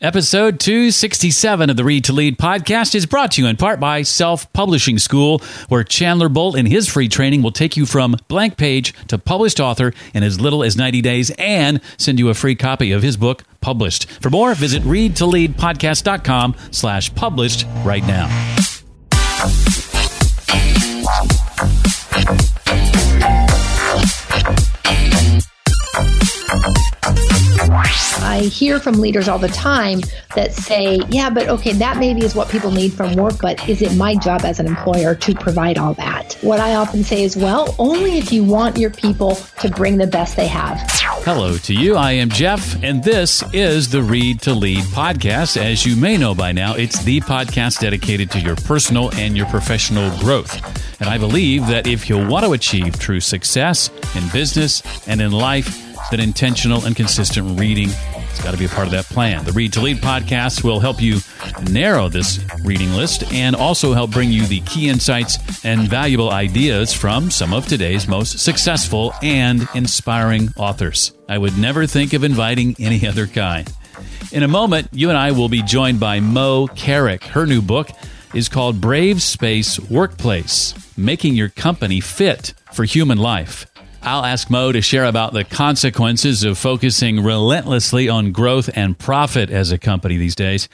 Episode 267 of the Read to Lead podcast is brought to you in part by Self Publishing School, where Chandler Bolt in his free training will take you from blank page to published author in as little as 90 days and send you a free copy of his book, Published. For more, visit readtoleadpodcast.com slash published right now. I hear from leaders all the time that say, yeah, but okay, that maybe is what people need from work, but is it my job as an employer to provide all that? What I often say is, well, only if you want your people to bring the best they have. Hello to you. I am Jeff, and this is the Read to Lead podcast. As you may know by now, it's the podcast dedicated to your personal and your professional growth. And I believe that if you want to achieve true success in business and in life, that intentional and consistent reading it's got to be a part of that plan. The Read to Lead podcast will help you narrow this reading list and also help bring you the key insights and valuable ideas from some of today's most successful and inspiring authors. I would never think of inviting any other kind. In a moment, you and I will be joined by Moe Carrick. Her new book is called Brave Space Workplace Making Your Company Fit for Human Life. I'll ask Moe to share about the consequences of focusing relentlessly on growth and profit as a company these days.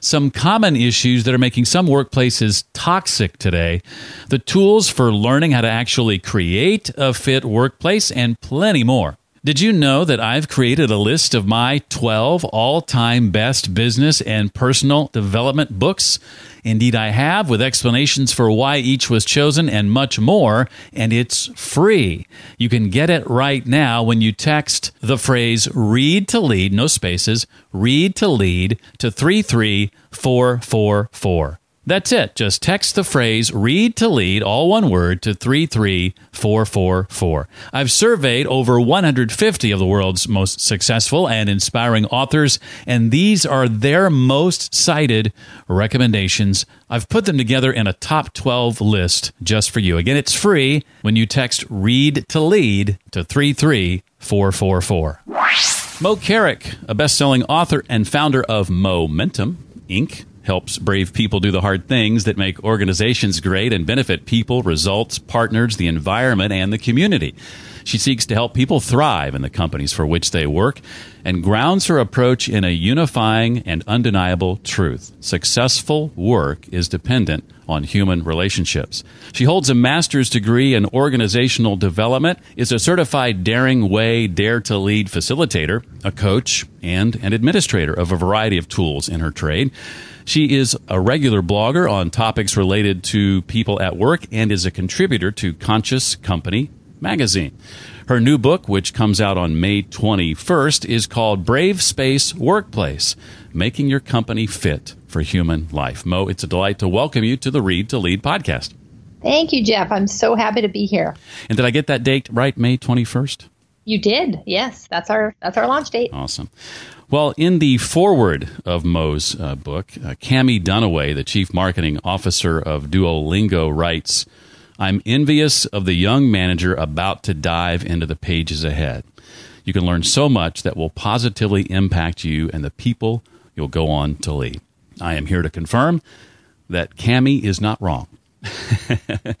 Some common issues that are making some workplaces toxic today, the tools for learning how to actually create a fit workplace, and plenty more. Did you know that I've created a list of my 12 all time best business and personal development books? Indeed, I have, with explanations for why each was chosen and much more, and it's free. You can get it right now when you text the phrase read to lead, no spaces, read to lead to 33444. That's it. Just text the phrase read to lead, all one word, to 33444. I've surveyed over 150 of the world's most successful and inspiring authors, and these are their most cited recommendations. I've put them together in a top 12 list just for you. Again, it's free when you text read to lead to 33444. Moe Carrick, a best selling author and founder of Momentum Inc helps brave people do the hard things that make organizations great and benefit people, results, partners, the environment, and the community. She seeks to help people thrive in the companies for which they work and grounds her approach in a unifying and undeniable truth. Successful work is dependent on human relationships. She holds a master's degree in organizational development, is a certified Daring Way Dare to Lead facilitator, a coach, and an administrator of a variety of tools in her trade. She is a regular blogger on topics related to people at work and is a contributor to Conscious Company magazine. Her new book, which comes out on May 21st, is called Brave Space Workplace Making Your Company Fit for Human Life. Moe, it's a delight to welcome you to the Read to Lead podcast. Thank you, Jeff. I'm so happy to be here. And did I get that date right, May 21st? You did. Yes, that's our that's our launch date. Awesome. Well, in the foreword of Moe's uh, book, uh, Cami Dunaway, the chief marketing officer of Duolingo, writes, I'm envious of the young manager about to dive into the pages ahead. You can learn so much that will positively impact you and the people you'll go on to lead. I am here to confirm that Cami is not wrong.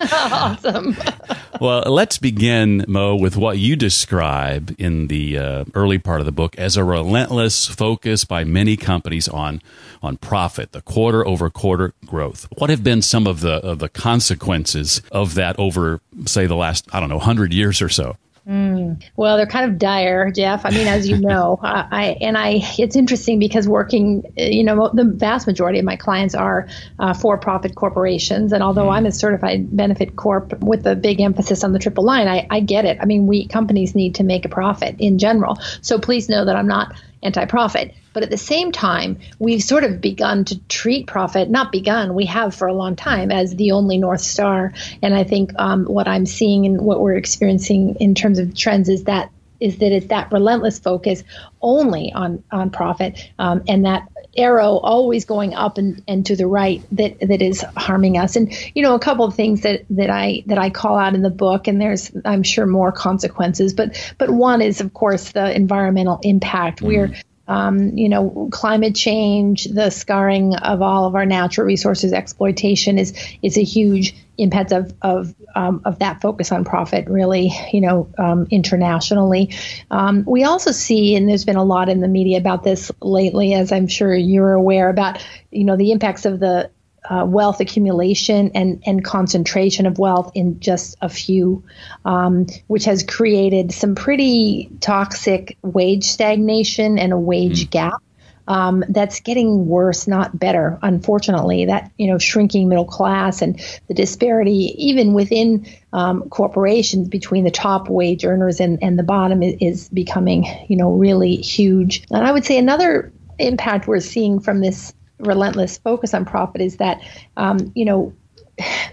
awesome. well, let's begin, Moe, with what you describe in the uh, early part of the book as a relentless focus by many companies on on profit, the quarter over quarter growth. What have been some of the of the consequences of that over, say, the last I don't know, hundred years or so? Mm. Well, they're kind of dire, Jeff. I mean, as you know, I, I, and I. It's interesting because working, you know, the vast majority of my clients are uh, for-profit corporations, and although I'm a certified benefit corp with a big emphasis on the triple line, I, I get it. I mean, we companies need to make a profit in general. So please know that I'm not anti-profit. But at the same time, we've sort of begun to treat profit, not begun, we have for a long time, as the only North Star. And I think um, what I'm seeing and what we're experiencing in terms of trends is that is that it's that relentless focus only on on profit um, and that arrow always going up and, and to the right that that is harming us and you know a couple of things that that I that I call out in the book and there's I'm sure more consequences but but one is of course the environmental impact mm-hmm. we're um, you know, climate change, the scarring of all of our natural resources exploitation is is a huge impact of of um, of that focus on profit. Really, you know, um, internationally, um, we also see, and there's been a lot in the media about this lately, as I'm sure you're aware about, you know, the impacts of the uh, wealth accumulation and, and concentration of wealth in just a few, um, which has created some pretty toxic wage stagnation and a wage mm. gap. Um, that's getting worse, not better. Unfortunately, that you know shrinking middle class and the disparity, even within um, corporations between the top wage earners and, and the bottom, is, is becoming you know really huge. And I would say another impact we're seeing from this relentless focus on profit is that um, you know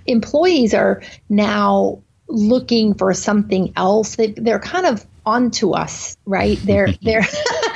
employees are now looking for something else. They, they're kind of onto us, right? They're they're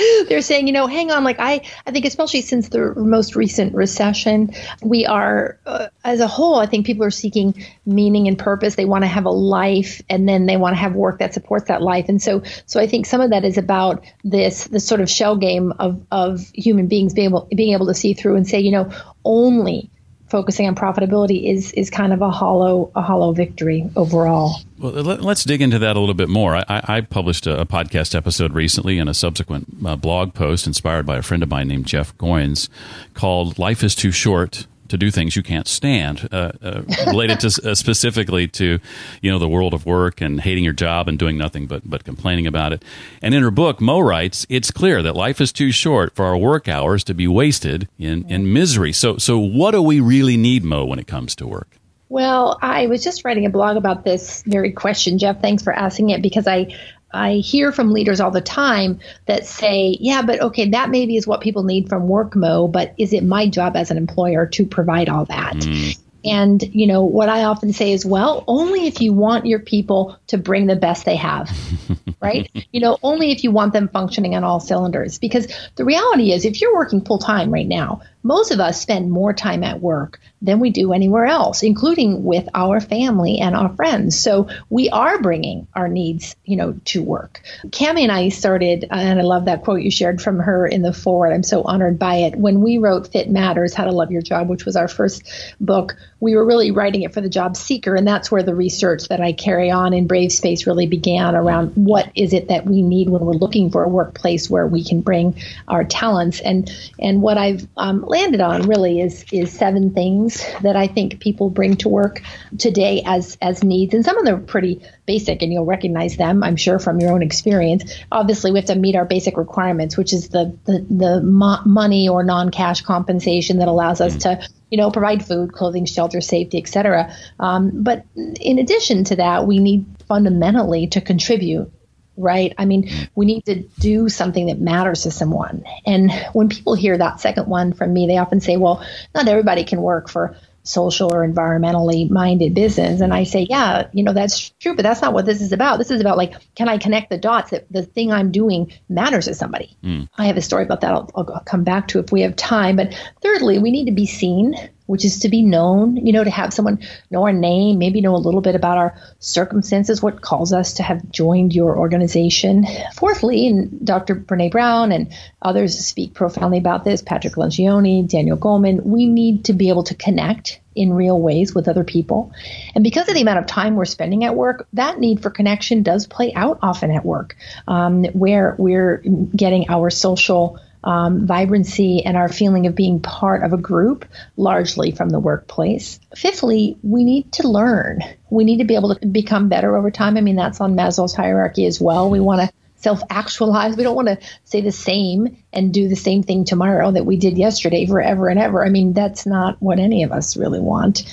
they're saying, you know, hang on. Like I, I think especially since the most recent recession, we are uh, as a whole. I think people are seeking meaning and purpose. They want to have a life, and then they want to have work that supports that life. And so, so I think some of that is about this this sort of shell game of of human beings being able being able to see through and say, you know, only focusing on profitability is is kind of a hollow a hollow victory overall. Well, let's dig into that a little bit more. I, I published a, podcast episode recently and a subsequent uh, blog post inspired by a friend of mine named Jeff Goins called "Life is Too Short to do things you can't stand, uh, uh, related to uh, specifically to you know the world of work and hating your job and doing nothing but but complaining about it. And in her book, Moe writes, "It's clear that life is too short for our work hours to be wasted in in misery." So so what do we really need, Moe, when it comes to work? Well, I was just writing a blog about this very question, Jeff. Thanks for asking it because I I hear from leaders all the time that say, yeah, but okay, that maybe is what people need from work Moe, but is it my job as an employer to provide all that? Mm. And, you know, what I often say is, well, only if you want your people to bring the best they have, right? You know, only if you want them functioning on all cylinders. Because the reality is, if you're working full time right now, most of us spend more time at work than we do anywhere else, including with our family and our friends. So we are bringing our needs, you know, to work. Cami and I started, and I love that quote you shared from her in the forward. I'm so honored by it. When we wrote Fit Matters, How to Love Your Job, which was our first book, we were really writing it for the job seeker. And that's where the research that I carry on in Brave Space really began around what is it that we need when we're looking for a workplace where we can bring our talents. And, and what I've um, landed on really is, is seven things that I think people bring to work today as as needs, and some of them are pretty basic, and you'll recognize them, I'm sure, from your own experience. Obviously, we have to meet our basic requirements, which is the the, the mo- money or non-cash compensation that allows us to you know provide food, clothing, shelter, safety, etc. Um, but in addition to that, we need fundamentally to contribute right? I mean, we need to do something that matters to someone. And when people hear that second one from me, they often say, well, not everybody can work for social or environmentally minded business. And I say, yeah, you know, that's true, but that's not what this is about. This is about like, can I connect the dots that the thing I'm doing matters to somebody? Mm. I have a story about that I'll, I'll come back to if we have time. But thirdly, we need to be seen which is to be known, you know, to have someone know our name, maybe know a little bit about our circumstances, what calls us to have joined your organization. Fourthly, and Dr. Brene Brown and others speak profoundly about this, Patrick Lencioni, Daniel Goleman, we need to be able to connect in real ways with other people. And because of the amount of time we're spending at work, that need for connection does play out often at work, um, where we're getting our social um, vibrancy and our feeling of being part of a group largely from the workplace. Fifthly, we need to learn. We need to be able to become better over time. I mean, that's on Maslow's hierarchy as well. We want to self actualize. We don't want to say the same and do the same thing tomorrow that we did yesterday forever and ever. I mean, that's not what any of us really want.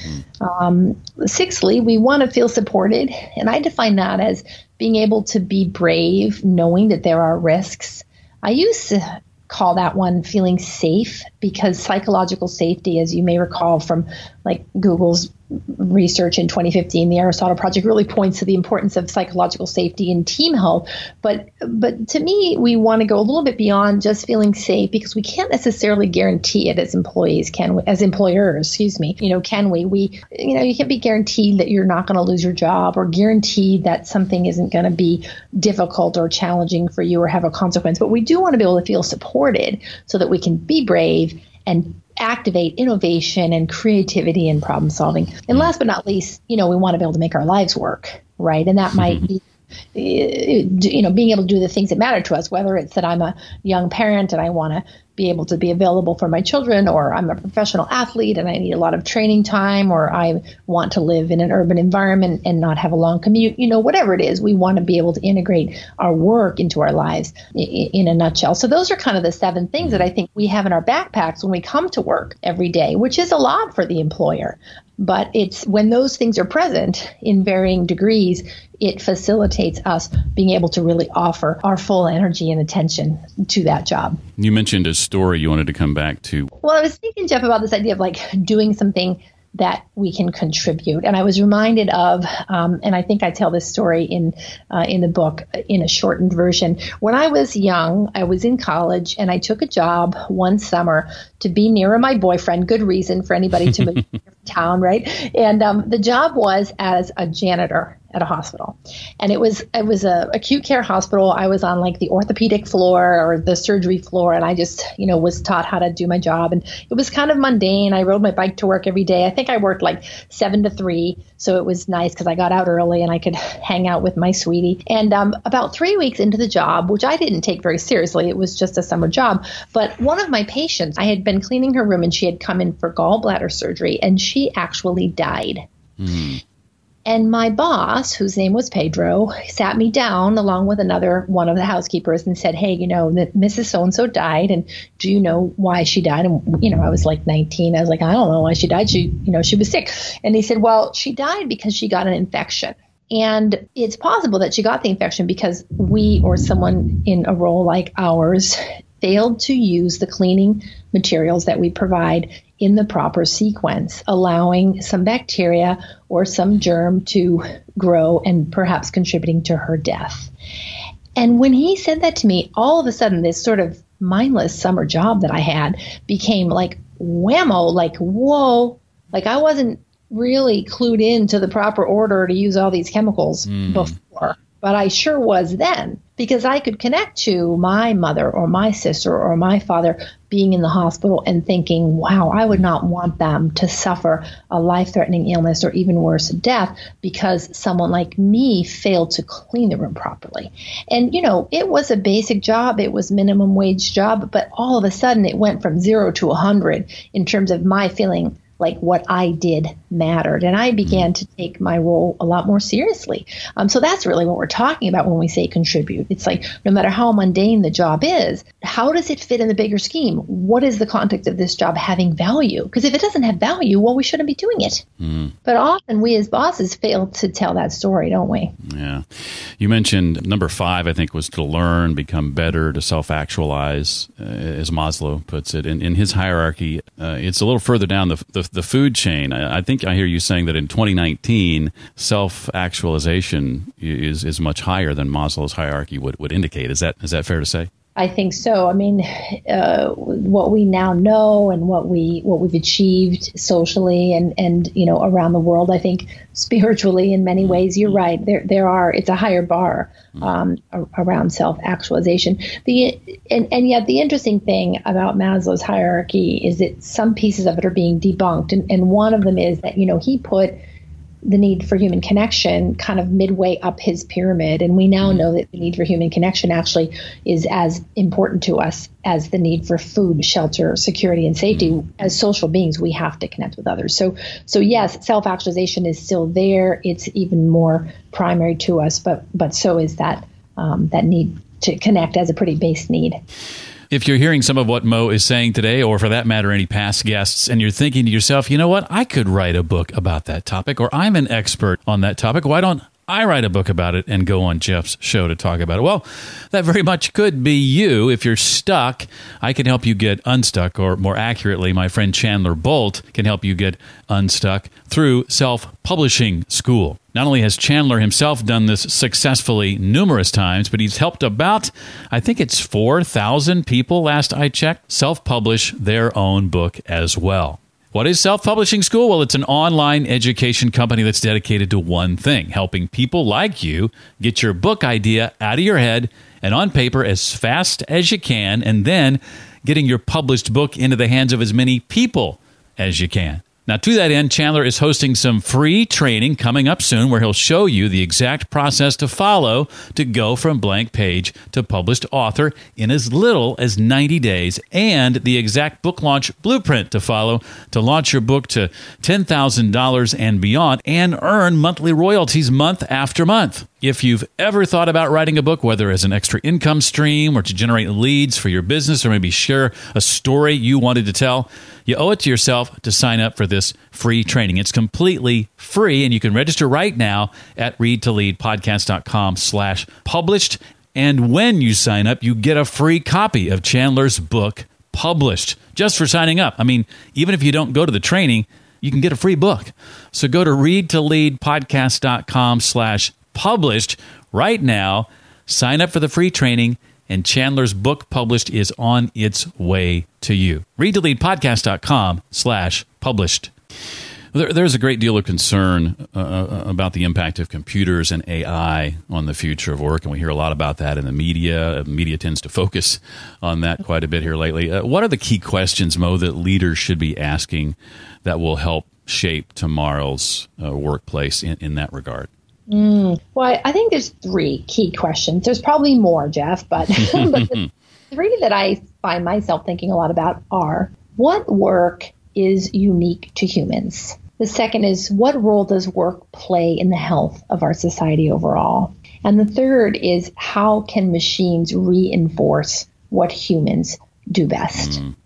Um, sixthly, we want to feel supported. And I define that as being able to be brave, knowing that there are risks. I used to call that one feeling safe because psychological safety, as you may recall from like Google's research in 2015, the Aristotle Project really points to the importance of psychological safety in team health. But but to me, we want to go a little bit beyond just feeling safe because we can't necessarily guarantee it as employees, can we? As employers, excuse me, you know, can we? We you know, you can't be guaranteed that you're not going to lose your job or guaranteed that something isn't going to be difficult or challenging for you or have a consequence. But we do want to be able to feel supported so that we can be brave and activate innovation and creativity and problem solving. And last but not least, you know, we want to be able to make our lives work, right? And that might mm-hmm. be Uh, you know being able to do the things that matter to us whether it's that i'm a young parent and i want to be able to be available for my children, or I'm a professional athlete and I need a lot of training time, or I want to live in an urban environment and not have a long commute, you know, whatever it is, we want to be able to integrate our work into our lives in a nutshell. So those are kind of the seven things that I think we have in our backpacks when we come to work every day, which is a lot for the employer. But it's when those things are present in varying degrees, it facilitates us being able to really offer our full energy and attention to that job. You mentioned a story you wanted to come back to. Well, I was thinking, Jeff, about this idea of like doing something that we can contribute. And I was reminded of, um, and I think I tell this story in uh, in the book in a shortened version. When I was young, I was in college, and I took a job one summer to be nearer my boyfriend. Good reason for anybody to move town, right? And um, the job was as a janitor at a hospital, and it was it was a acute care hospital. I was on like the orthopedic floor or the surgery floor, and I just you know was taught how to do my job, and it was kind of mundane. I rode my bike to work every day. I think I worked like seven to three, so it was nice because I got out early and I could hang out with my sweetie. And um, about three weeks into the job, which I didn't take very seriously, it was just a summer job. But one of my patients, I had been cleaning her room, and she had come in for gallbladder surgery, and she actually died. Mm. And my boss, whose name was Pedro, sat me down along with another one of the housekeepers and said, Hey, you know, that Mrs. So and so died. And do you know why she died? And, you know, I was like 19. I was like, I don't know why she died. She, you know, she was sick. And he said, Well, she died because she got an infection. And it's possible that she got the infection because we or someone in a role like ours failed to use the cleaning materials that we provide in the proper sequence, allowing some bacteria or some germ to grow and perhaps contributing to her death. And when he said that to me, all of a sudden, this sort of mindless summer job that I had became like whammo, like, whoa, like I wasn't really clued in to the proper order to use all these chemicals mm. before but I sure was then because I could connect to my mother or my sister or my father being in the hospital and thinking, wow, I would not want them to suffer a life threatening illness or even worse, death because someone like me failed to clean the room properly. And, you know, it was a basic job, it was minimum wage job, but all of a sudden it went from zero to a 100 in terms of my feeling like what I did mattered. And I began to take my role a lot more seriously. Um, so that's really what we're talking about when we say contribute. It's like no matter how mundane the job is, how does it fit in the bigger scheme? What is the context of this job having value? Because if it doesn't have value, well, we shouldn't be doing it. Mm. But often we as bosses fail to tell that story, don't we? Yeah. You mentioned number five, I think, was to learn, become better, to self actualize, uh, as Maslow puts it. In, in his hierarchy, uh, it's a little further down the, the, the food chain. I, I think I hear you saying that in 2019, self actualization is is much higher than Maslow's hierarchy would, would indicate. Is that is that fair to say? I think so. I mean, uh, what we now know and what we what we've achieved socially and and you know around the world, I think spiritually in many ways, you're right. There there are it's a higher bar um, around self actualization. The and and yet the interesting thing about Maslow's hierarchy is that some pieces of it are being debunked, and and one of them is that you know he put the need for human connection kind of midway up his pyramid. And we now mm-hmm. know that the need for human connection actually is as important to us as the need for food, shelter, security, and safety. Mm-hmm. As social beings, we have to connect with others. So, so yes, self actualization is still there. It's even more primary to us, but but so is that um, that need to connect as a pretty base need. If you're hearing some of what Moe is saying today, or for that matter, any past guests, and you're thinking to yourself, you know what, I could write a book about that topic, or I'm an expert on that topic, why don't I write a book about it and go on Jeff's show to talk about it. Well, that very much could be you. If you're stuck, I can help you get unstuck, or more accurately, my friend Chandler Bolt can help you get unstuck through Self Publishing School. Not only has Chandler himself done this successfully numerous times, but he's helped about, I think it's 4,000 people last I checked, self publish their own book as well. What is Self Publishing School? Well, it's an online education company that's dedicated to one thing helping people like you get your book idea out of your head and on paper as fast as you can, and then getting your published book into the hands of as many people as you can. Now, to that end, Chandler is hosting some free training coming up soon where he'll show you the exact process to follow to go from blank page to published author in as little as 90 days and the exact book launch blueprint to follow to launch your book to $10,000 and beyond and earn monthly royalties month after month. If you've ever thought about writing a book, whether as an extra income stream or to generate leads for your business or maybe share a story you wanted to tell, you owe it to yourself to sign up for this free training. It's completely free and you can register right now at readtoleadpodcast.com slash published. And when you sign up, you get a free copy of Chandler's book published just for signing up. I mean, even if you don't go to the training, you can get a free book. So go to readtoleadpodcast.com slash published right now. Sign up for the free training, and Chandler's book published is on its way to you. Readtoleadpodcast.com slash published. There, there's a great deal of concern uh, uh, about the impact of computers and AI on the future of work, and we hear a lot about that in the media. Media tends to focus on that quite a bit here lately. Uh, what are the key questions, Moe, that leaders should be asking that will help shape tomorrow's uh, workplace in, in that regard? Mm. Well, I think there's three key questions. There's probably more, Jeff, but, but the three that I find myself thinking a lot about are what work is unique to humans? The second is what role does work play in the health of our society overall? And the third is how can machines reinforce what humans do best? Mm.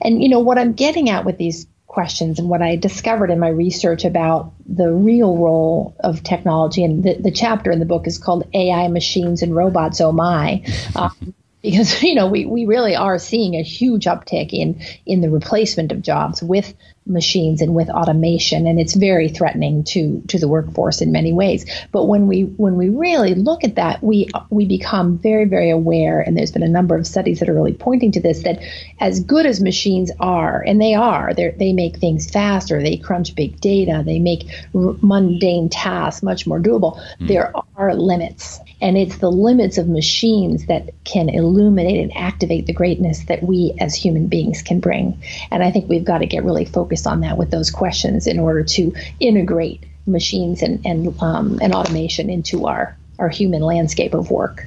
And you know what I'm getting at with these questions and what I discovered in my research about the real role of technology. And the, the chapter in the book is called AI, Machines, and Robots, Oh My. Um, because you know we, we really are seeing a huge uptick in in the replacement of jobs with machines and with automation and it's very threatening to to the workforce in many ways but when we when we really look at that we we become very very aware and there's been a number of studies that are really pointing to this that as good as machines are and they are they they make things faster they crunch big data they make r- mundane tasks much more doable mm. there are limits and it's the limits of machines that can illuminate and activate the greatness that we as human beings can bring and i think we've got to get really focused on that with those questions in order to integrate machines and and, um, and automation into our our human landscape of work.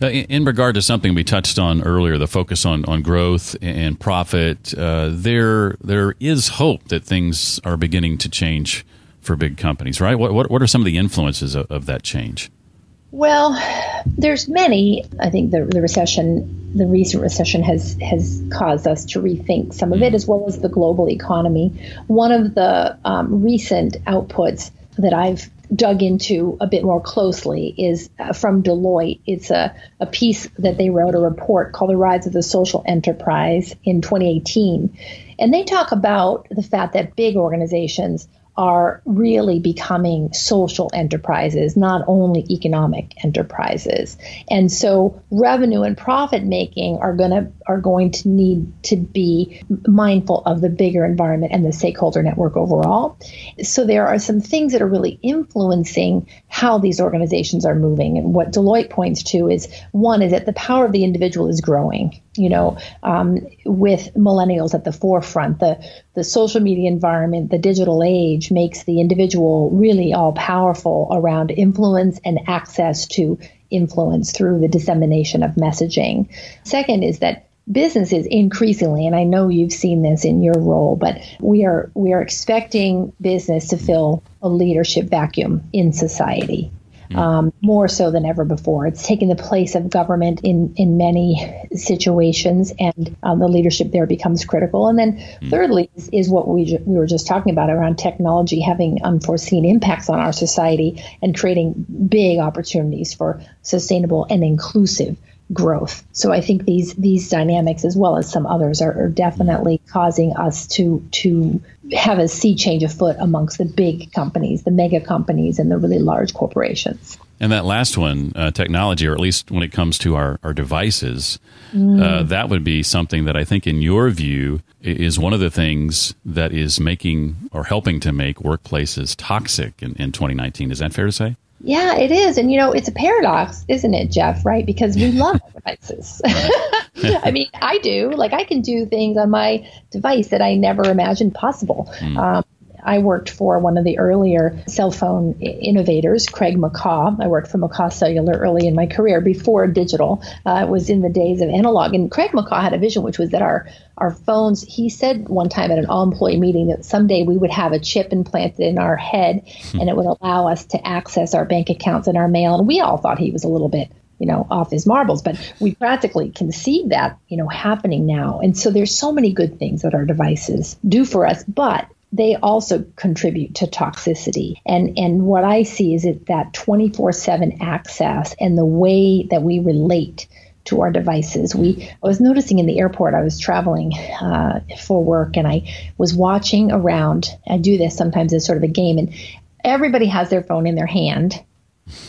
Uh, in regard to something we touched on earlier, the focus on, on growth and profit, uh, there there is hope that things are beginning to change for big companies, right? What what, what are some of the influences of, of that change? Well, there's many. I think the, the recession, the recent recession, has has caused us to rethink some of it, as well as the global economy. One of the um, recent outputs that I've dug into a bit more closely is uh, from Deloitte. It's a, a piece that they wrote, a report called The Rise of the Social Enterprise in 2018. And they talk about the fact that big organizations are really becoming social enterprises, not only economic enterprises. And so revenue and profit making are going to are going to need to be mindful of the bigger environment and the stakeholder network overall. So there are some things that are really influencing how these organizations are moving. And what Deloitte points to is one is that the power of the individual is growing you know, um, with millennials at the forefront. The the social media environment, the digital age makes the individual really all powerful around influence and access to influence through the dissemination of messaging. Second is that businesses increasingly and I know you've seen this in your role but we are we are expecting business to fill a leadership vacuum in society mm. um, more so than ever before. It's taken the place of government in, in many situations, and um, the leadership there becomes critical. And then, mm. thirdly, is, is what we, we were just talking about around technology having unforeseen impacts on our society and creating big opportunities for sustainable and inclusive growth. So I think these these dynamics, as well as some others, are, are, definitely causing us to to have a sea change afoot amongst the big companies, the mega companies, and the really large corporations. And that last one, uh, technology, or at least when it comes to our, our devices, mm. uh, that would be something that I think, in your view, is one of the things that is making or helping to make workplaces toxic in, in 2019. Is that fair to say? Yeah, it is. And, you know, it's a paradox, isn't it, Jeff? Right? Because we love devices. I mean, I do. Like, I can do things on my device that I never imagined possible. Mm. Um, I worked for one of the earlier cell phone innovators, Craig McCaw. I worked for McCaw Cellular early in my career before digital. Uh, it was in the days of analog. And Craig McCaw had a vision, which was that our, our phones, he said one time at an all employee meeting that someday we would have a chip implanted in our head and it would allow us to access our bank accounts and our mail. And we all thought he was a little bit you know, off his marbles, but we practically can see that, you know, happening now. And so there's so many good things that our devices do for us, but they also contribute to toxicity. And and what I see is it that 24/7 access and the way that we relate to our devices. We I was noticing in the airport. I was traveling uh, for work, and I was watching around. I do this sometimes as sort of a game, and everybody has their phone in their hand,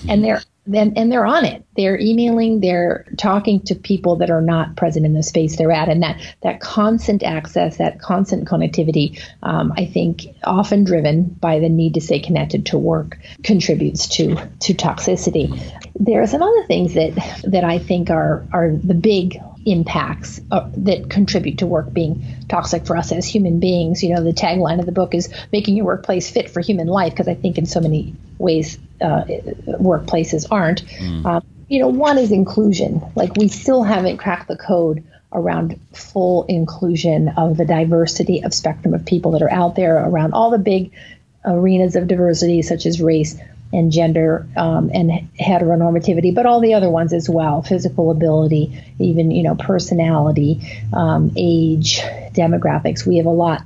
and they're and, and they're on it. They're emailing, they're talking to people that are not present in the space they're at. And that, that constant access, that constant connectivity, um, I think often driven by the need to stay connected to work contributes to, to toxicity. There are some other things that, that I think are, are the big impacts uh, that contribute to work being toxic for us as human beings. You know, the tagline of the book is making your workplace fit for human life because I think in so many ways uh, workplaces aren't. Mm. Um, you know, one is inclusion. Like we still haven't cracked the code around full inclusion of the diversity of spectrum of people that are out there around all the big arenas of diversity such as race and gender um, and heteronormativity, but all the other ones as well physical ability, even you know personality, um, age, demographics. We have a lot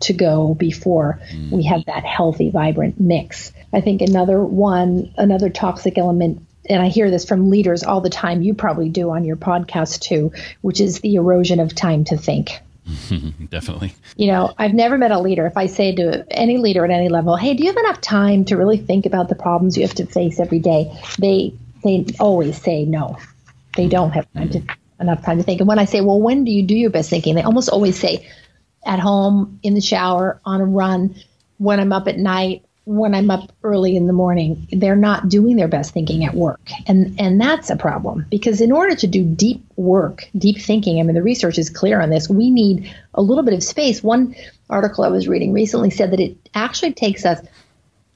to go before mm. we have that healthy, vibrant mix. I think another one, another toxic element. And I hear this from leaders all the time. You probably do on your podcast too, which is the erosion of time to think. Definitely. You know, I've never met a leader. If I say to any leader at any level, "Hey, do you have enough time to really think about the problems you have to face every day?" They they always say no. They don't have time to, enough time to think. And when I say, "Well, when do you do your best thinking?" They almost always say, "At home, in the shower, on a run, when I'm up at night, when I'm up early in the morning, they're not doing their best thinking at work. And and that's a problem because in order to do deep work, deep thinking, I mean the research is clear on this, we need a little bit of space. One article I was reading recently said that it actually takes us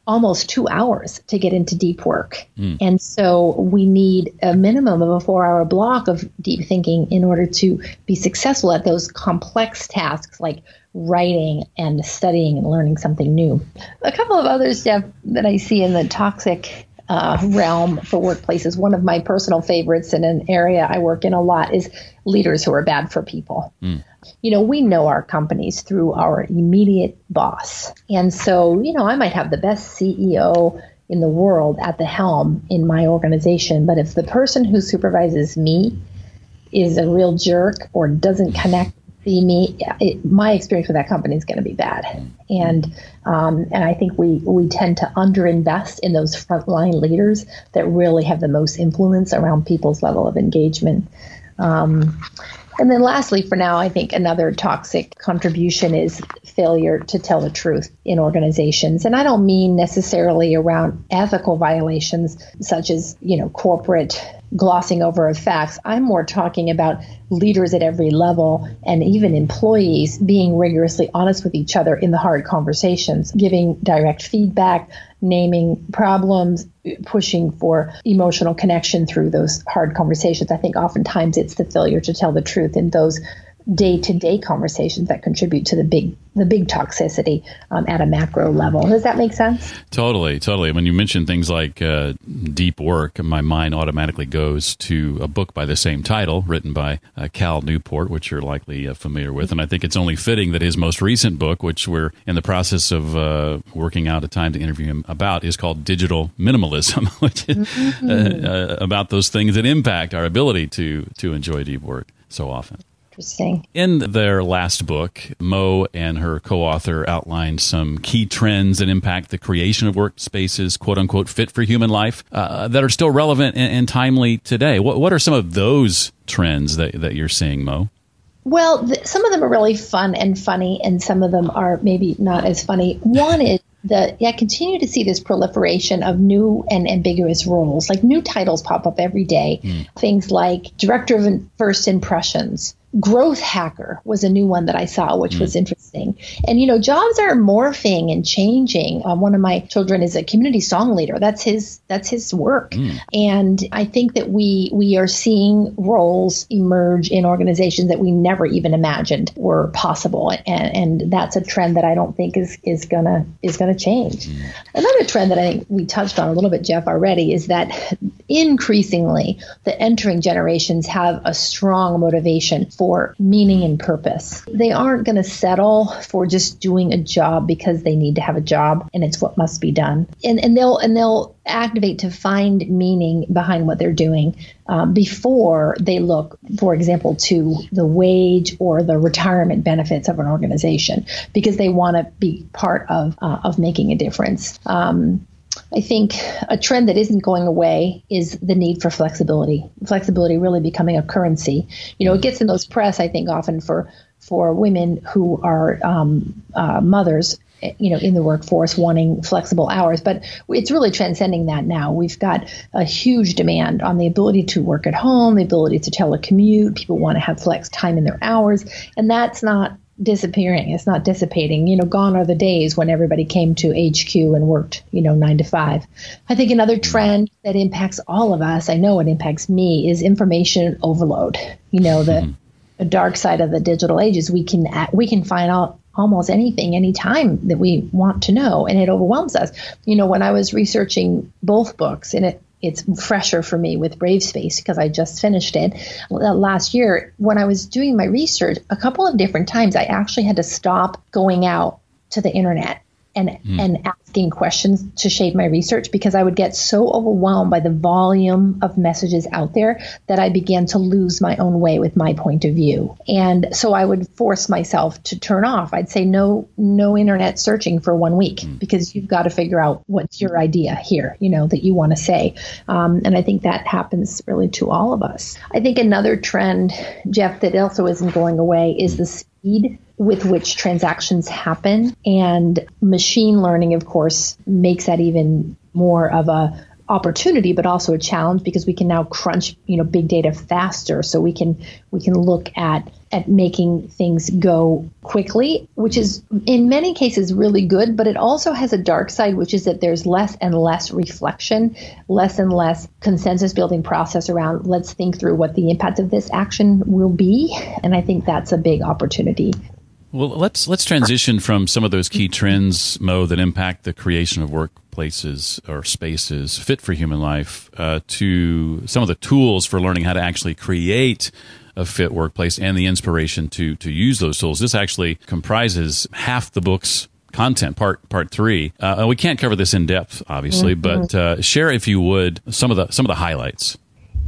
almost 2 hours to get into deep work. Mm. And so we need a minimum of a 4-hour block of deep thinking in order to be successful at those complex tasks like writing and studying and learning something new. A couple of others, Jeff, that I see in the toxic uh, realm for workplaces. One of my personal favorites in an area I work in a lot is leaders who are bad for people. Mm. You know, we know our companies through our immediate boss. And so, you know, I might have the best CEO in the world at the helm in my organization, but if the person who supervises me is a real jerk or doesn't connect see me, it, my experience with that company is going to be bad. And um, and I think we we tend to underinvest in those frontline leaders that really have the most influence around people's level of engagement. Um, and then lastly, for now, I think another toxic contribution is failure to tell the truth in organizations. And I don't mean necessarily around ethical violations such as, you know, corporate glossing over of facts. I'm more talking about leaders at every level and even employees being rigorously honest with each other in the hard conversations, giving direct feedback, naming problems, pushing for emotional connection through those hard conversations. I think oftentimes it's the failure to tell the truth in those day to day conversations that contribute to the big the big toxicity um, at a macro level. Does that make sense? Totally, totally. When you mention things like uh, deep work, my mind automatically goes to a book by the same title, written by uh, Cal Newport, which you're likely uh, familiar with. And I think it's only fitting that his most recent book, which we're in the process of uh, working out a time to interview him about, is called Digital Minimalism, which is mm-hmm. Uh, uh, about those things that impact our ability to to enjoy deep work so often interesting. In their last book, Moe and her co author outlined some key trends that impact the creation of workspaces, quote unquote, fit for human life, uh, that are still relevant and, and timely today. What, what are some of those trends that, that you're seeing, Moe? Well, th- some of them are really fun and funny, and some of them are maybe not as funny. One is the I continue to see this proliferation of new and ambiguous roles. Like new titles pop up every day. Mm. Things like director of first impressions, growth hacker was a new one that I saw, which mm. was interesting. And you know, jobs are morphing and changing. Uh, one of my children is a community song leader. That's his. That's his work. Mm. And I think that we we are seeing roles emerge in organizations that we never even imagined were possible. And, and that's a trend that I don't think is is gonna is gonna change. Mm. Another trend that I think we touched on a little bit, Jeff, already is that increasingly the entering generations have a strong motivation for meaning and purpose. They aren't going to settle for just doing a job because they need to have a job and it's what must be done. And and they'll and they'll activate to find meaning behind what they're doing um, before they look, for example, to the wage or the retirement benefits of an organization because they want to be part of uh, of making a difference. Um, I think a trend that isn't going away is the need for flexibility. Flexibility really becoming a currency. You know, it gets in those press, I think, often for for women who are um, uh, mothers you know in the workforce wanting flexible hours but it's really transcending that now we've got a huge demand on the ability to work at home the ability to telecommute people want to have flex time in their hours and that's not disappearing. It's not dissipating. You know, gone are the days when everybody came to HQ and worked, you know, nine to five. I think another trend that impacts all of us, I know it impacts me, is information overload. You know, the, mm-hmm. the dark side of the digital ages. We can we can find out almost anything anytime that we want to know and it overwhelms us you know when i was researching both books and it it's fresher for me with Brave Space because I just finished it uh, last year. When I was doing my research, a couple of different times I actually had to stop going out to the internet and mm. and asking questions to shape my research because I would get so overwhelmed by the volume of messages out there that I began to lose my own way with my point of view. And so I would force myself to turn off. I'd say no no internet searching for one week mm. because you've got to figure out what's your idea here, you know, that you want to say. Um, and I think that happens really to all of us. I think another trend, Jeff, that also isn't going away is the speed with which transactions happen. And machine learning, of course, makes that even more of a opportunity but also a challenge because we can now crunch you know big data faster so we can we can look at at making things go quickly which is in many cases really good but it also has a dark side which is that there's less and less reflection less and less consensus building process around let's think through what the impact of this action will be and i think that's a big opportunity well, let's let's transition from some of those key trends, Moe, that impact the creation of workplaces or spaces fit for human life, uh, to some of the tools for learning how to actually create a fit workplace and the inspiration to to use those tools. This actually comprises half the book's content part part three uh, we can't cover this in depth obviously mm-hmm. but uh, share if you would some of the some of the highlights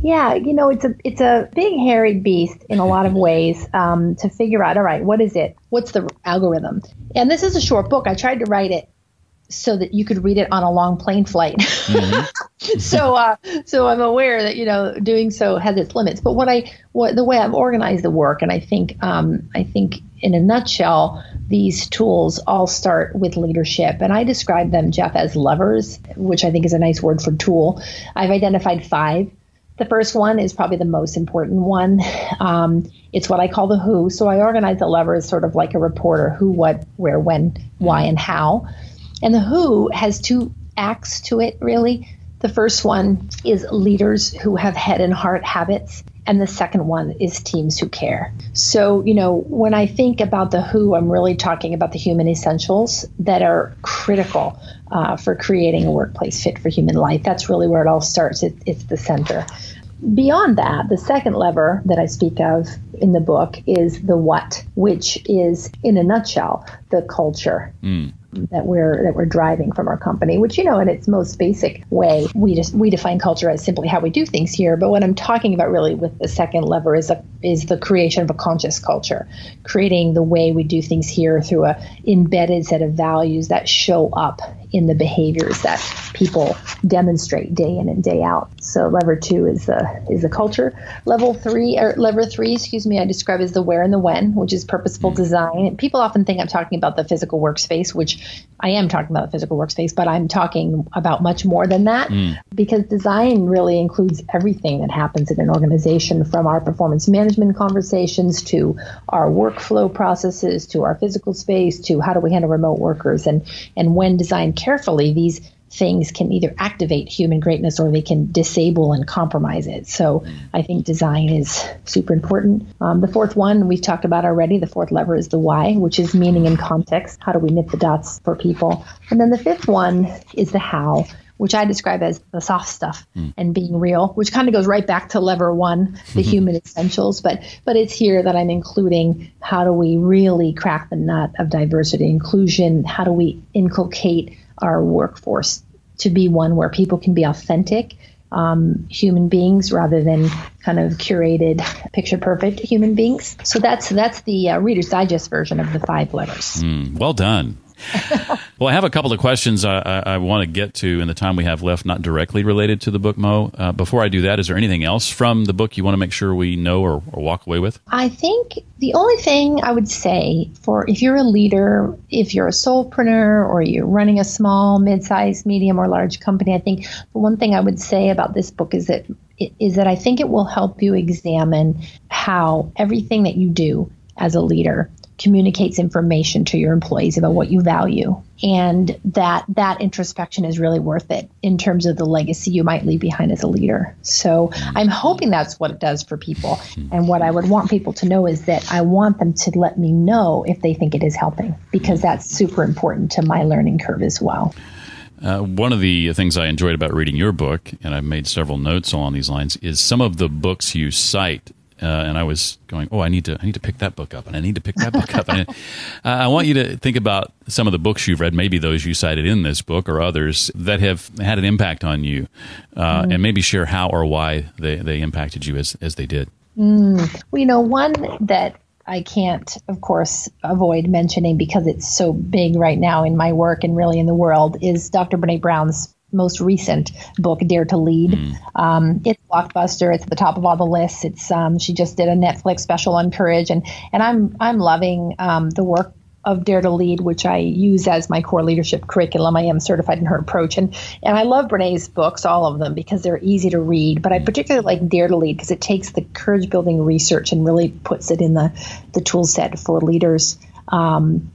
yeah, you know, it's a it's a big hairy beast in a lot of ways um, to figure out. All right, what is it? What's the algorithm? And this is a short book. I tried to write it so that you could read it on a long plane flight. Mm-hmm. so, uh, so I'm aware that you know doing so has its limits. But what I what the way I've organized the work, and I think um, I think in a nutshell, these tools all start with leadership, and I describe them, Jeff, as levers, which I think is a nice word for tool. I've identified five. The first one is probably the most important one. Um, it's what I call the who. So I organize the levers sort of like a reporter who, what, where, when, why, and how. And the who has two acts to it, really. The first one is leaders who have head and heart habits. And the second one is teams who care. So, you know, when I think about the who, I'm really talking about the human essentials that are critical uh, for creating a workplace fit for human life. That's really where it all starts. It, it's the center. Beyond that, the second lever that I speak of in the book is the what, which is, in a nutshell, the culture. Mm that we're that we're driving from our company which you know in its most basic way we just we define culture as simply how we do things here but what i'm talking about really with the second lever is a is the creation of a conscious culture creating the way we do things here through a embedded set of values that show up in the behaviors that people demonstrate day in and day out. So lever two is the is the culture. Level three or lever three, excuse me, I describe as the where and the when, which is purposeful mm-hmm. design. People often think I'm talking about the physical workspace, which I am talking about the physical workspace, but I'm talking about much more than that mm. because design really includes everything that happens in an organization from our performance management conversations to our workflow processes to our physical space to how do we handle remote workers and and when designed carefully, these things can either activate human greatness or they can disable and compromise it. So I think design is super important. Um, the fourth one we've talked about already. The fourth lever is the why, which is meaning and context. How do we knit the dots for people? And then the fifth one is the how. Which I describe as the soft stuff mm. and being real, which kind of goes right back to lever one, the human essentials. But but it's here that I'm including how do we really crack the nut of diversity inclusion? How do we inculcate our workforce to be one where people can be authentic um, human beings rather than kind of curated, picture perfect human beings. So that's that's the uh, Reader's Digest version of the five letters. Mm, well done. well, I have a couple of questions I, I, I, want to get to in the time we have left, not directly related to the book, Moe. Uh, before I do that, is there anything else from the book you want to make sure we know or, or walk away with? I think the only thing I would say for if you're a leader, if you're a solopreneur or you're running a small, mid-sized, medium, or large company, I think the one thing I would say about this book is that is that I think it will help you examine how everything that you do as a leader communicates information to your employees about what you value. And that that introspection is really worth it in terms of the legacy you might leave behind as a leader. So i'm hoping that's what it does for people. And what i would want people to know is that i want them to let me know if they think it is helping because that's super important to my learning curve as well. Uh, one of the things I enjoyed about reading your book, and I've made several notes along these lines, is some of the books you cite uh, and I was going, oh, I need to, I need to pick that book up, and I need to pick that book up. And uh, I want you to think about some of the books you've read, maybe those you cited in this book or others that have had an impact on you, uh, mm. and maybe share how or why they, they impacted you as as they did. Mm. Well, you know, one that I can't, of course, avoid mentioning because it's so big right now in my work and really in the world is Dr. Brene Brown's most recent book, Dare to Lead. Mm. Um, it's blockbuster. It's at the top of all the lists. It's um, she just did a Netflix special on courage, and and I'm I'm loving um, the work of Dare to Lead, which I use as my core leadership curriculum. I am certified in her approach, and and I love Brene's books, all of them, because they're easy to read. But I particularly like Dare to Lead because it takes the courage building research and really puts it in the the tool set for leaders. Um,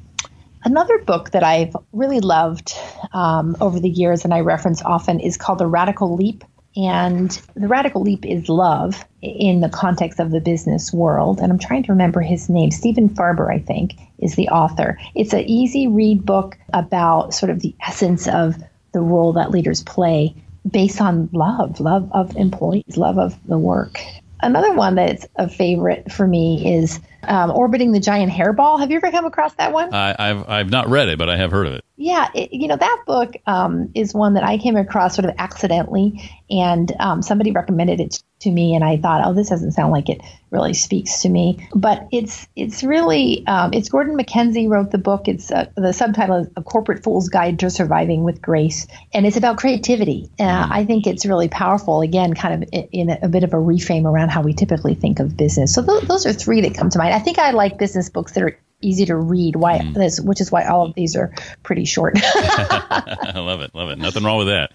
Another book that I've really loved um, over the years and I reference often is called The Radical Leap. And The Radical Leap is love in the context of the business world. And I'm trying to remember his name. Stephen Farber, I think, is the author. It's an easy read book about sort of the essence of the role that leaders play based on love, love of employees, love of the work. Another one that's a favorite for me is um, Orbiting the Giant Hairball. Have you ever come across that one? I, have I've not read it, but I have heard of it. Yeah, it, you know that book um, is one that I came across sort of accidentally, and um, somebody recommended it to me, and I thought, oh, this doesn't sound like it really speaks to me. But it's it's really um, it's Gordon MacKenzie wrote the book. It's uh, the subtitle is A Corporate Fool's Guide to Surviving with Grace, and it's about creativity. Uh, I think it's really powerful. Again, kind of in a, a, bit of a reframe around how we typically think of business. So th- those are three that come to mind. I think I like business books that are easy to read. Why mm. this, which is why all of these are pretty short. I love it, love it. Nothing wrong with that.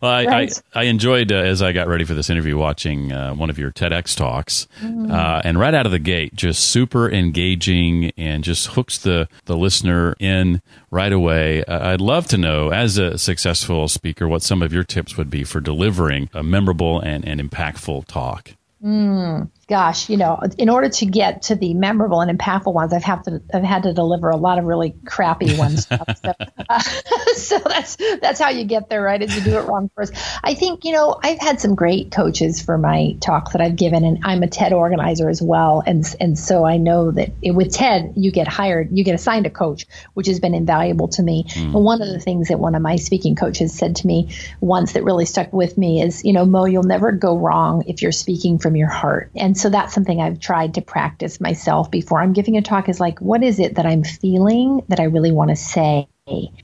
Well, I, right. I, I, enjoyed uh, as I got ready for this interview watching uh, one of your TEDx talks, mm. uh, and right out of the gate, just super engaging and just hooks the the listener in right away. I'd love to know, as a successful speaker, what some of your tips would be for delivering a memorable and, and impactful talk. Mm gosh, you know, in order to get to the memorable and impactful ones, I've have to I've had to deliver a lot of really crappy ones. so, uh, so that's that's how you get there, right? Is you do it wrong first. I think you know I've had some great coaches for my talks that I've given, and I'm a TED organizer as well, and and so I know that it, with TED you get hired, you get assigned a coach, which has been invaluable to me. Mm. And one of the things that one of my speaking coaches said to me once that really stuck with me is, you know, Moe, you'll never go wrong if you're speaking from your heart, and so that's something I've tried to practice myself before I'm giving a talk is like, what is it that I'm feeling that I really want to say?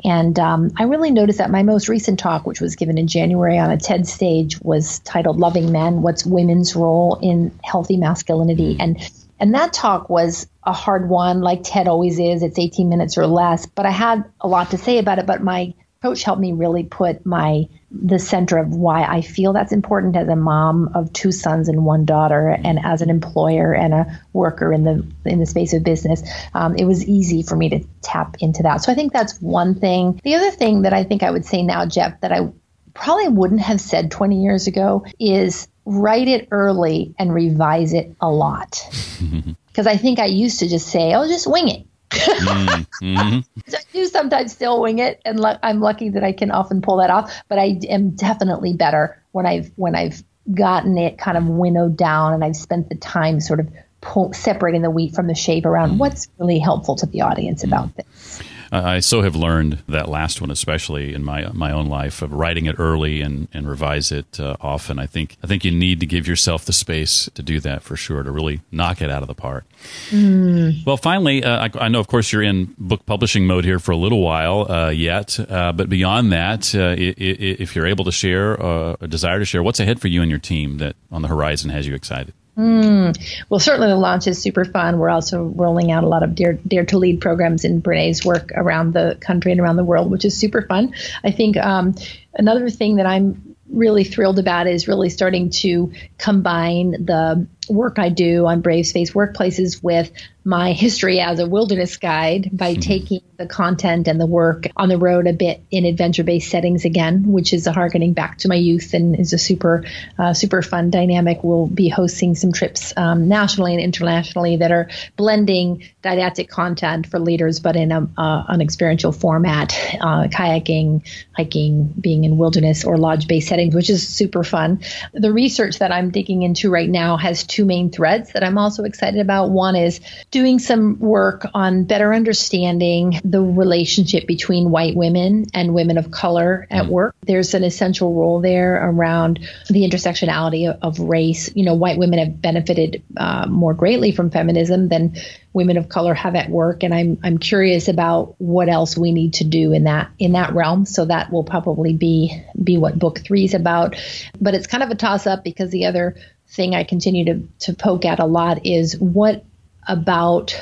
And um, I really noticed that my most recent talk, which was given in January on a TED stage, was titled Loving Men What's Women's Role in Healthy Masculinity? And and that talk was a hard one, like TED always is. It's 18 minutes or less. But I had a lot to say about it. But my coach helped me really put my the center of why I feel that's important as a mom of two sons and one daughter, and as an employer and a worker in the in the space of business. Um, it was easy for me to tap into that. So I think that's one thing. The other thing that I think I would say now, Jeff, that I probably wouldn't have said 20 years ago is write it early and revise it a lot. Because I think I used to just say, "Oh, just wing it." Mm-hmm. I do sometimes still wing it, and I'm lucky that I can often pull that off. But I am definitely better when I've when I've gotten it kind of winnowed down, and I've spent the time sort of pull, separating the wheat from the shape around what's really helpful to the audience about this. I so have learned that last one, especially in my my own life, of writing it early and, and revise it uh, often. I think I think you need to give yourself the space to do that for sure to really knock it out of the park. Mm. Well, finally, uh, I, I, know, of course, you're in book publishing mode here for a little while uh, yet, uh, but beyond that, uh, if you're able to share uh, a desire to share, what's ahead for you and your team that on the horizon has you excited? Mm. Well, certainly the launch is super fun. We're also rolling out a lot of Dare, Dare to Lead programs in Brene's work around the country and around the world, which is super fun. I think um, another thing that I'm really thrilled about is really starting to combine the work I do on Brave Space Workplaces with my history as a wilderness guide by mm-hmm. taking the content and the work on the road a bit in adventure based settings again, which is a harkening back to my youth and is a super, uh, super fun dynamic. We'll be hosting some trips um, nationally and internationally that are blending didactic content for leaders, but in a, uh, an experiential format, uh, kayaking, hiking, being in wilderness or lodge based settings, which is super fun. The research that I'm digging into right now has two main threads that I'm also excited about. One is doing some work on better understanding the relationship between white women and women of color at mm. work. There's an essential role there around the intersectionality of, of race. You know, white women have benefited uh, more greatly from feminism than women of color have at work and I'm I'm curious about what else we need to do in that in that realm so that will probably be be what book 3 is about but it's kind of a toss up because the other thing I continue to to poke at a lot is what about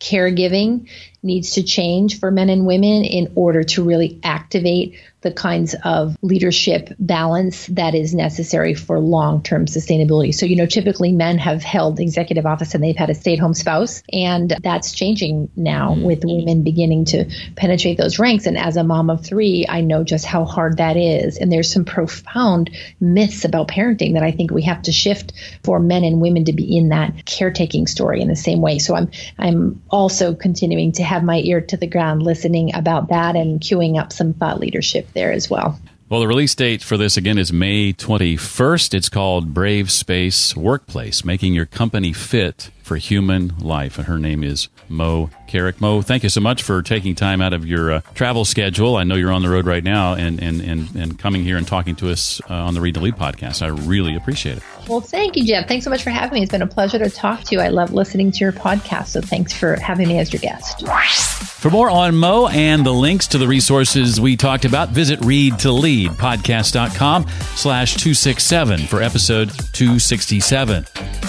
caregiving needs to change for men and women in order to really activate the kinds of leadership balance that is necessary for long term sustainability. So, you know, typically men have held executive office and they've had a stay at home spouse, and that's changing now mm-hmm. with women beginning to penetrate those ranks. And as a mom of three, I know just how hard that is. And there's some profound myths about parenting that I think we have to shift for men and women to be in that caretaking story in the same way. So I'm I'm also continuing to have my ear to the ground listening about that and queuing up some thought leadership there as well. Well, the release date for this again is May 21st. It's called Brave Space Workplace, making your company fit for human life. And her name is Moe Carrick. Moe, thank you so much for taking time out of your uh, travel schedule. I know you're on the road right now and, and, and, and coming here and talking to us uh, on the Read to Lead podcast. I really appreciate it. Well, thank you, Jeff. Thanks so much for having me. It's been a pleasure to talk to you. I love listening to your podcast. So thanks for having me as your guest. For more on Moe and the links to the resources we talked about, visit read to lead readtoleadpodcast.com slash 267 for episode 267.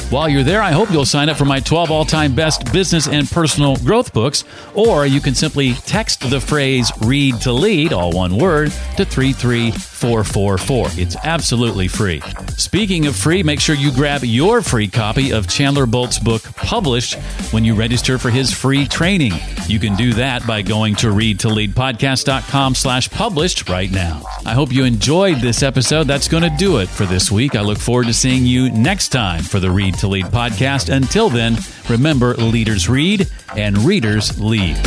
While you're there, I hope you'll sign up for my 12 all-time best business and personal growth books, or you can simply text the phrase read to lead, all one word, to 33444. It's absolutely free. Speaking of free, make sure you grab your free copy of Chandler Bolt's book published when you register for his free training. You can do that by going to readtoleadpodcast.com slash published right now. I hope you enjoyed this episode. That's going to do it for this week. I look forward to seeing you next time for the Read to Lead podcast. Until then, remember leaders read and readers lead.